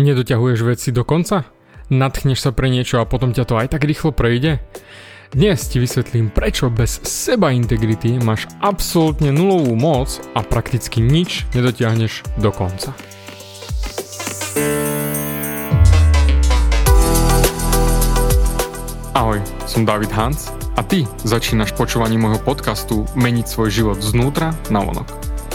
Nedoťahuješ veci do konca? Natchneš sa pre niečo a potom ťa to aj tak rýchlo prejde? Dnes ti vysvetlím, prečo bez seba integrity máš absolútne nulovú moc a prakticky nič nedotiahneš do konca. Ahoj, som David Hans a ty začínaš počúvanie môjho podcastu Meniť svoj život znútra na vonok.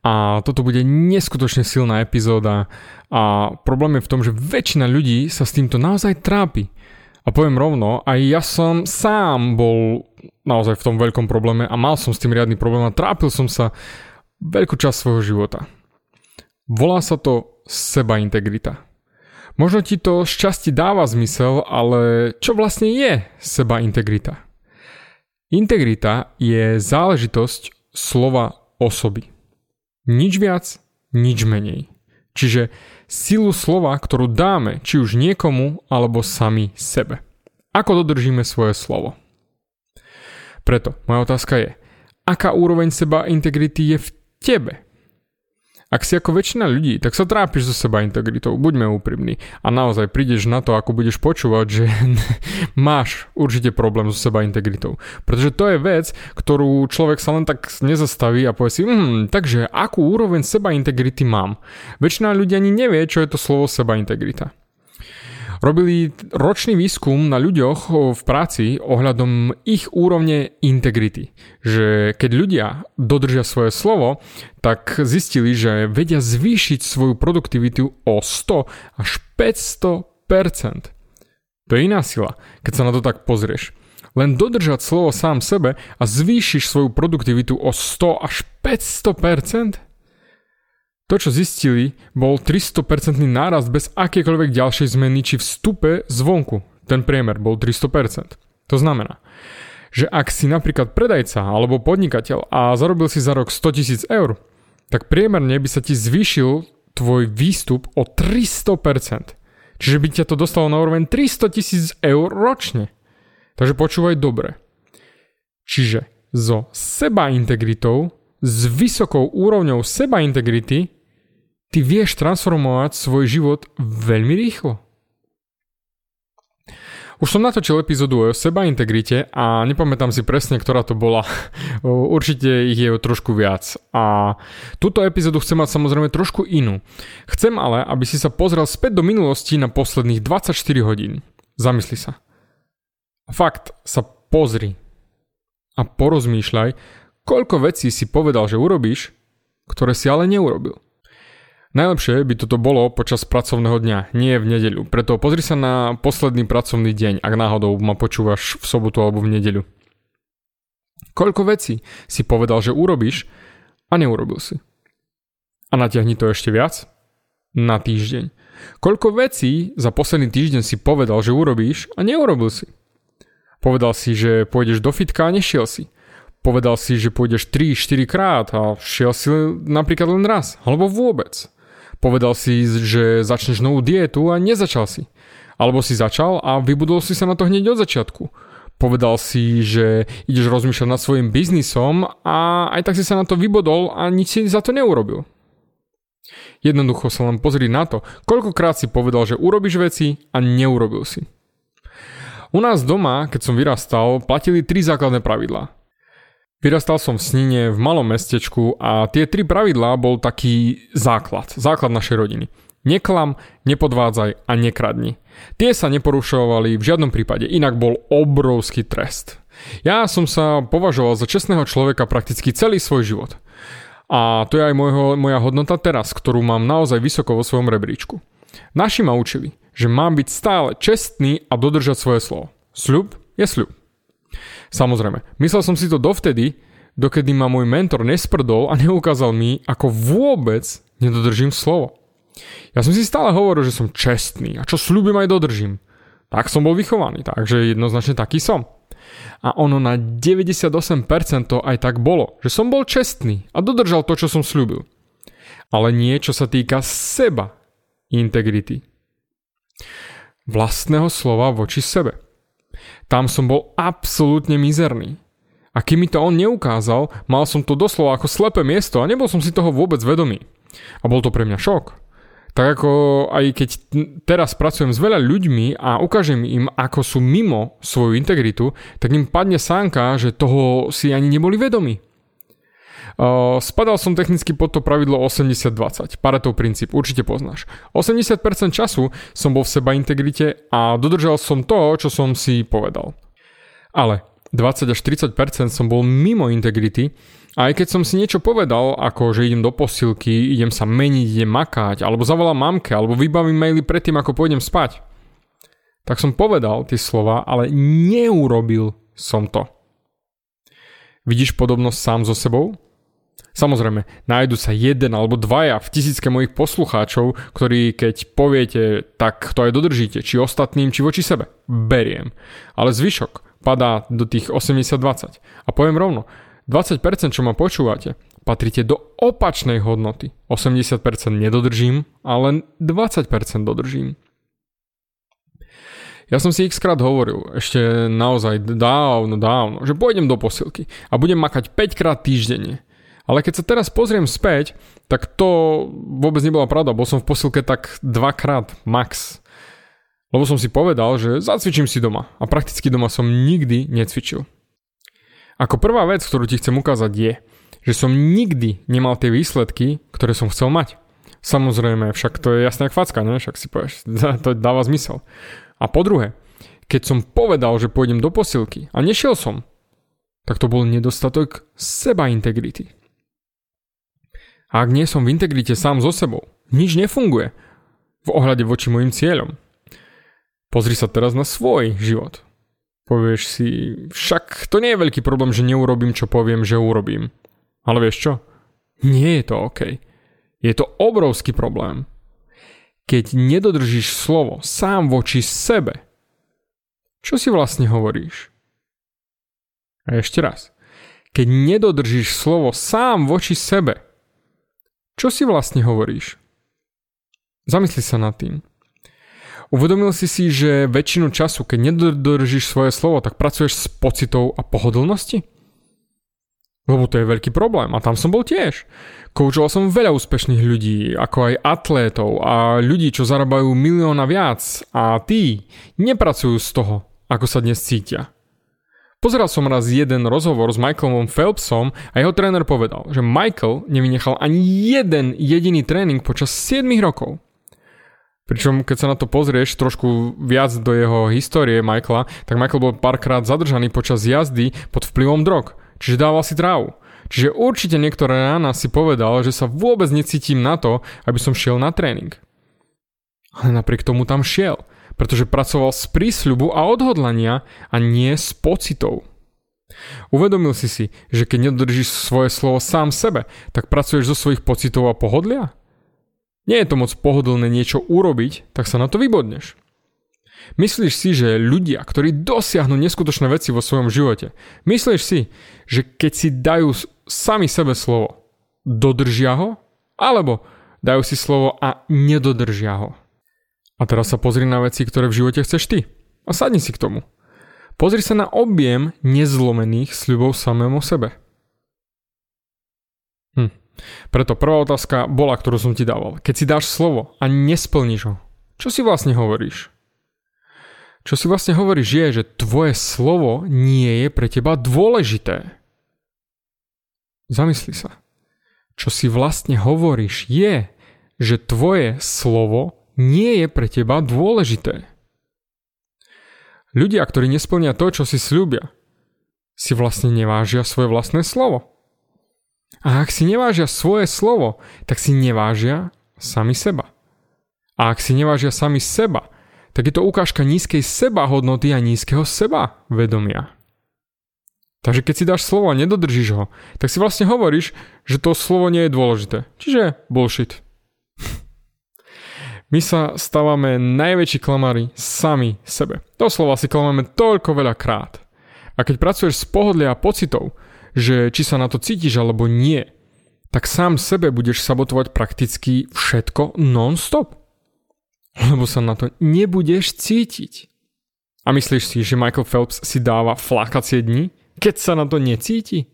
a toto bude neskutočne silná epizóda a problém je v tom, že väčšina ľudí sa s týmto naozaj trápi. A poviem rovno, aj ja som sám bol naozaj v tom veľkom probléme a mal som s tým riadny problém a trápil som sa veľkú časť svojho života. Volá sa to seba integrita. Možno ti to šťastie dáva zmysel, ale čo vlastne je seba integrita? Integrita je záležitosť slova osoby. Nič viac, nič menej. Čiže silu slova, ktorú dáme či už niekomu alebo sami sebe. Ako dodržíme svoje slovo? Preto moja otázka je, aká úroveň seba integrity je v tebe? Ak si ako väčšina ľudí, tak sa trápiš so seba integritou, buďme úprimní. A naozaj prídeš na to, ako budeš počúvať, že máš určite problém so seba integritou. Pretože to je vec, ktorú človek sa len tak nezastaví a povie si, hm, takže akú úroveň seba integrity mám? Väčšina ľudí ani nevie, čo je to slovo seba integrita. Robili ročný výskum na ľuďoch v práci ohľadom ich úrovne integrity. Že keď ľudia dodržia svoje slovo, tak zistili, že vedia zvýšiť svoju produktivitu o 100 až 500% To je iná sila, keď sa na to tak pozrieš. Len dodržať slovo sám sebe a zvýšiš svoju produktivitu o 100 až 500 to, čo zistili, bol 300% nárast bez akékoľvek ďalšej zmeny či vstupe zvonku. Ten priemer bol 300%. To znamená, že ak si napríklad predajca alebo podnikateľ a zarobil si za rok 100 tisíc eur, tak priemerne by sa ti zvýšil tvoj výstup o 300%. Čiže by ťa to dostalo na úroveň 300 tisíc eur ročne. Takže počúvaj dobre. Čiže so seba integritou, s vysokou úrovňou seba integrity ty vieš transformovať svoj život veľmi rýchlo. Už som natočil epizódu o seba integrite a nepamätám si presne, ktorá to bola. Určite ich je trošku viac. A túto epizódu chcem mať samozrejme trošku inú. Chcem ale, aby si sa pozrel späť do minulosti na posledných 24 hodín. Zamysli sa. Fakt sa pozri a porozmýšľaj, koľko vecí si povedal, že urobíš, ktoré si ale neurobil. Najlepšie by toto bolo počas pracovného dňa, nie v nedeľu. Preto pozri sa na posledný pracovný deň, ak náhodou ma počúvaš v sobotu alebo v nedeľu. Koľko vecí si povedal, že urobíš a neurobil si. A natiahni to ešte viac na týždeň. Koľko vecí za posledný týždeň si povedal, že urobíš a neurobil si. Povedal si, že pôjdeš do fitka a nešiel si. Povedal si, že pôjdeš 3-4 krát a šiel si napríklad len raz, alebo vôbec. Povedal si, že začneš novú dietu a nezačal si. Alebo si začal a vybudol si sa na to hneď od začiatku. Povedal si, že ideš rozmýšľať nad svojim biznisom a aj tak si sa na to vybodol a nič si za to neurobil. Jednoducho sa len pozri na to, koľkokrát si povedal, že urobíš veci a neurobil si. U nás doma, keď som vyrastal, platili tri základné pravidlá. Vyrastal som v Snine v malom mestečku a tie tri pravidlá bol taký základ, základ našej rodiny. Neklam, nepodvádzaj a nekradni. Tie sa neporušovali v žiadnom prípade, inak bol obrovský trest. Ja som sa považoval za čestného človeka prakticky celý svoj život. A to je aj môjho, moja hodnota teraz, ktorú mám naozaj vysoko vo svojom rebríčku. Naši ma učili, že mám byť stále čestný a dodržať svoje slovo. Sľub je sľub. Samozrejme, myslel som si to dovtedy, dokedy ma môj mentor nesprdol a neukázal mi, ako vôbec nedodržím slovo. Ja som si stále hovoril, že som čestný a čo slúbim aj dodržím. Tak som bol vychovaný, takže jednoznačne taký som. A ono na 98% to aj tak bolo, že som bol čestný a dodržal to, čo som slúbil. Ale nie, čo sa týka seba, integrity. Vlastného slova voči sebe. Tam som bol absolútne mizerný. A kým mi to on neukázal, mal som to doslova ako slepé miesto a nebol som si toho vôbec vedomý. A bol to pre mňa šok. Tak ako aj keď teraz pracujem s veľa ľuďmi a ukážem im, ako sú mimo svoju integritu, tak im padne sánka, že toho si ani neboli vedomi. Spadal som technicky pod to pravidlo 80-20, Paretov princíp, určite poznáš. 80% času som bol v seba integrite a dodržal som to, čo som si povedal. Ale 20 až 30% som bol mimo integrity a aj keď som si niečo povedal, ako že idem do posilky, idem sa meniť, idem makať, alebo zavolám mamke, alebo vybavím maily predtým, ako pôjdem spať, tak som povedal tie slova, ale neurobil som to. Vidíš podobnosť sám so sebou? Samozrejme, nájdu sa jeden alebo dvaja v tisícke mojich poslucháčov, ktorí keď poviete, tak to aj dodržíte, či ostatným, či voči sebe. Beriem. Ale zvyšok padá do tých 80-20. A poviem rovno, 20% čo ma počúvate, patríte do opačnej hodnoty. 80% nedodržím, ale 20% dodržím. Ja som si x krát hovoril, ešte naozaj dávno, dávno, že pôjdem do posilky a budem makať 5 krát týždenne. Ale keď sa teraz pozriem späť, tak to vôbec nebola pravda. Bol som v posilke tak dvakrát max. Lebo som si povedal, že zacvičím si doma. A prakticky doma som nikdy necvičil. Ako prvá vec, ktorú ti chcem ukázať je, že som nikdy nemal tie výsledky, ktoré som chcel mať. Samozrejme, však to je jasná facka, ne? Však si povieš, to dáva zmysel. A po druhé, keď som povedal, že pôjdem do posilky a nešiel som, tak to bol nedostatok seba integrity. A ak nie som v integrite sám so sebou, nič nefunguje v ohľade voči mojim cieľom. Pozri sa teraz na svoj život. Povieš si, však to nie je veľký problém, že neurobím, čo poviem, že urobím. Ale vieš čo? Nie je to OK. Je to obrovský problém. Keď nedodržíš slovo sám voči sebe, čo si vlastne hovoríš? A ešte raz. Keď nedodržíš slovo sám voči sebe, čo si vlastne hovoríš? Zamysli sa nad tým. Uvedomil si si, že väčšinu času, keď nedodržíš svoje slovo, tak pracuješ s pocitou a pohodlnosti? Lebo to je veľký problém a tam som bol tiež. Koučoval som veľa úspešných ľudí, ako aj atlétov a ľudí, čo zarábajú milióna viac a tí nepracujú z toho, ako sa dnes cítia. Pozeral som raz jeden rozhovor s Michaelom Phelpsom a jeho tréner povedal, že Michael nevynechal ani jeden jediný tréning počas 7 rokov. Pričom keď sa na to pozrieš trošku viac do jeho histórie Michaela, tak Michael bol párkrát zadržaný počas jazdy pod vplyvom drog, čiže dával si trávu. Čiže určite niektoré rána si povedal, že sa vôbec necítim na to, aby som šiel na tréning. Ale napriek tomu tam šiel, pretože pracoval z prísľubu a odhodlania a nie s pocitou. Uvedomil si si, že keď nedržíš svoje slovo sám sebe, tak pracuješ zo svojich pocitov a pohodlia? nie je to moc pohodlné niečo urobiť, tak sa na to vybodneš. Myslíš si, že ľudia, ktorí dosiahnu neskutočné veci vo svojom živote, myslíš si, že keď si dajú sami sebe slovo, dodržia ho? Alebo dajú si slovo a nedodržia ho? A teraz sa pozri na veci, ktoré v živote chceš ty. A sadni si k tomu. Pozri sa na objem nezlomených sľubov samému sebe. Hm. Preto prvá otázka bola, ktorú som ti dával. Keď si dáš slovo a nesplníš ho, čo si vlastne hovoríš? Čo si vlastne hovoríš je, že tvoje slovo nie je pre teba dôležité. Zamysli sa. Čo si vlastne hovoríš je, že tvoje slovo nie je pre teba dôležité. Ľudia, ktorí nesplnia to, čo si slúbia, si vlastne nevážia svoje vlastné slovo. A ak si nevážia svoje slovo, tak si nevážia sami seba. A ak si nevážia sami seba, tak je to ukážka nízkej seba hodnoty a nízkeho seba vedomia. Takže keď si dáš slovo a nedodržíš ho, tak si vlastne hovoríš, že to slovo nie je dôležité. Čiže bullshit. My sa stávame najväčší klamári sami sebe. To slovo si klamáme toľko veľa krát. A keď pracuješ z pohodlia a pocitov, že či sa na to cítiš alebo nie, tak sám sebe budeš sabotovať prakticky všetko non-stop. Lebo sa na to nebudeš cítiť. A myslíš si, že Michael Phelps si dáva flakacie dni? keď sa na to necíti?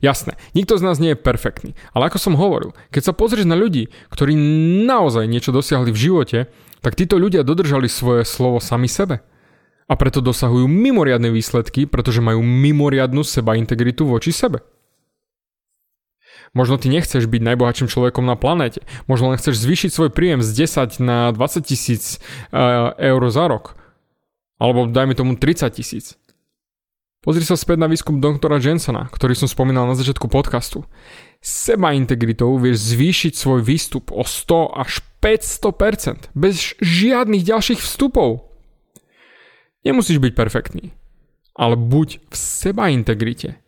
Jasné, nikto z nás nie je perfektný, ale ako som hovoril, keď sa pozrieš na ľudí, ktorí naozaj niečo dosiahli v živote, tak títo ľudia dodržali svoje slovo sami sebe. A preto dosahujú mimoriadne výsledky, pretože majú mimoriadnu seba integritu voči sebe. Možno ty nechceš byť najbohatším človekom na planéte. Možno len chceš zvýšiť svoj príjem z 10 na 20 tisíc uh, eur za rok. Alebo dajme tomu 30 tisíc. Pozri sa späť na výskum doktora Jensona, ktorý som spomínal na začiatku podcastu. Seba integritou vieš zvýšiť svoj výstup o 100 až 500% bez žiadnych ďalších vstupov. Nemusíš byť perfektný, ale buď v seba integrite.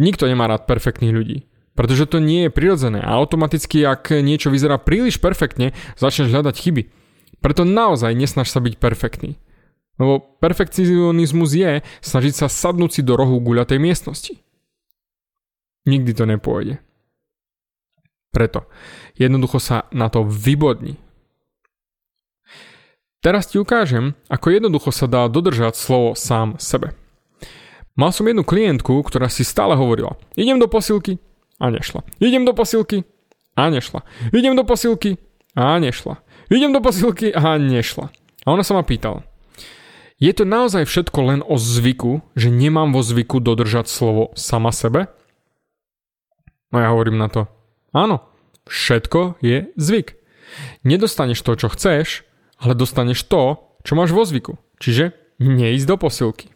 Nikto nemá rád perfektných ľudí, pretože to nie je prirodzené a automaticky, ak niečo vyzerá príliš perfektne, začneš hľadať chyby. Preto naozaj nesnaž sa byť perfektný. Lebo perfekcionizmus je snažiť sa sadnúť si do rohu guľatej miestnosti. Nikdy to nepôjde. Preto jednoducho sa na to vybodni. Teraz ti ukážem, ako jednoducho sa dá dodržať slovo sám sebe. Mal som jednu klientku, ktorá si stále hovorila, idem do posilky a nešla. Idem do posilky a nešla. Idem do posilky a nešla. Idem do posilky a nešla. A ona sa ma pýtala, je to naozaj všetko len o zvyku, že nemám vo zvyku dodržať slovo sama sebe? No ja hovorím na to, áno, všetko je zvyk. Nedostaneš to, čo chceš, ale dostaneš to, čo máš vo zvyku. Čiže neísť do posilky.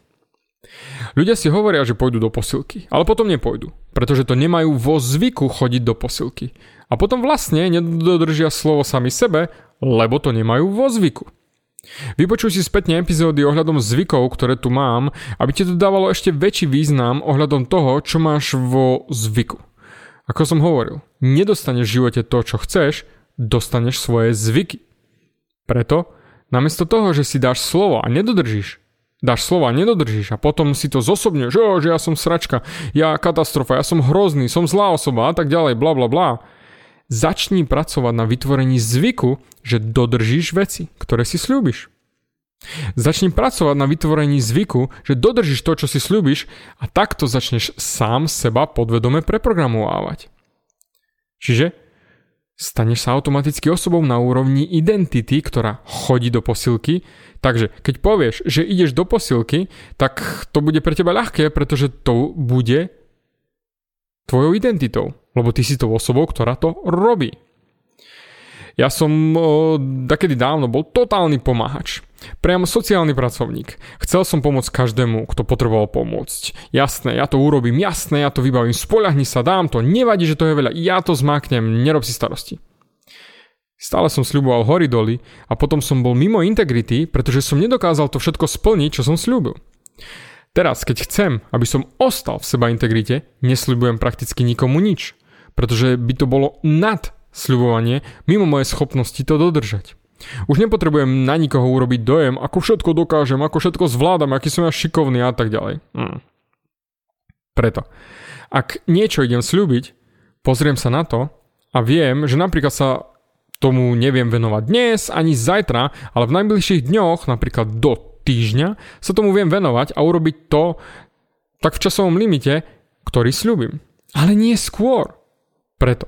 Ľudia si hovoria, že pôjdu do posilky, ale potom nepôjdu, pretože to nemajú vo zvyku chodiť do posilky. A potom vlastne nedodržia slovo sami sebe, lebo to nemajú vo zvyku. Vypočuj si spätne epizódy ohľadom zvykov, ktoré tu mám, aby ti to dávalo ešte väčší význam ohľadom toho, čo máš vo zvyku. Ako som hovoril, nedostaneš v živote to, čo chceš, dostaneš svoje zvyky. Preto, namiesto toho, že si dáš slovo a nedodržíš, dáš slovo a nedodržíš a potom si to zosobne, že, že ja som sračka, ja katastrofa, ja som hrozný, som zlá osoba a tak ďalej, bla bla bla. Začni pracovať na vytvorení zvyku, že dodržíš veci, ktoré si slúbiš. Začni pracovať na vytvorení zvyku, že dodržíš to, čo si slúbiš a takto začneš sám seba podvedome preprogramovávať. Čiže staneš sa automaticky osobou na úrovni identity, ktorá chodí do posilky. Takže keď povieš, že ideš do posilky, tak to bude pre teba ľahké, pretože to bude tvojou identitou. Lebo ty si tou osobou, ktorá to robí. Ja som takedy dávno bol totálny pomáhač. Priamo sociálny pracovník. Chcel som pomôcť každému, kto potreboval pomôcť. Jasné, ja to urobím, jasné, ja to vybavím, spoľahni sa, dám to, nevadí, že to je veľa, ja to zmáknem, nerob si starosti. Stále som sľuboval hory doly a potom som bol mimo integrity, pretože som nedokázal to všetko splniť, čo som sľúbil. Teraz, keď chcem, aby som ostal v seba integrite, nesľubujem prakticky nikomu nič, pretože by to bolo nad sľubovanie mimo moje schopnosti to dodržať. Už nepotrebujem na nikoho urobiť dojem, ako všetko dokážem, ako všetko zvládam, aký som ja šikovný a tak ďalej. Hmm. Preto, ak niečo idem slúbiť, pozriem sa na to a viem, že napríklad sa tomu neviem venovať dnes ani zajtra, ale v najbližších dňoch, napríklad do týždňa, sa tomu viem venovať a urobiť to tak v časovom limite, ktorý slúbim. Ale nie skôr. Preto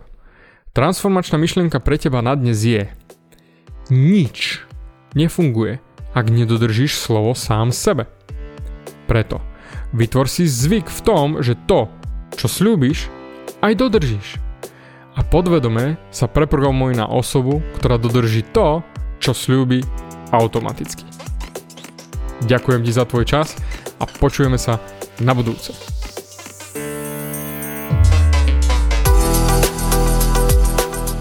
Transformačná myšlienka pre teba na dnes je Nič nefunguje, ak nedodržíš slovo sám sebe. Preto vytvor si zvyk v tom, že to, čo slúbiš, aj dodržíš. a podvedome sa preprogramuj na osobu, ktorá dodrží to, čo slúbi automaticky. Ďakujem ti za tvoj čas a počujeme sa na budúce.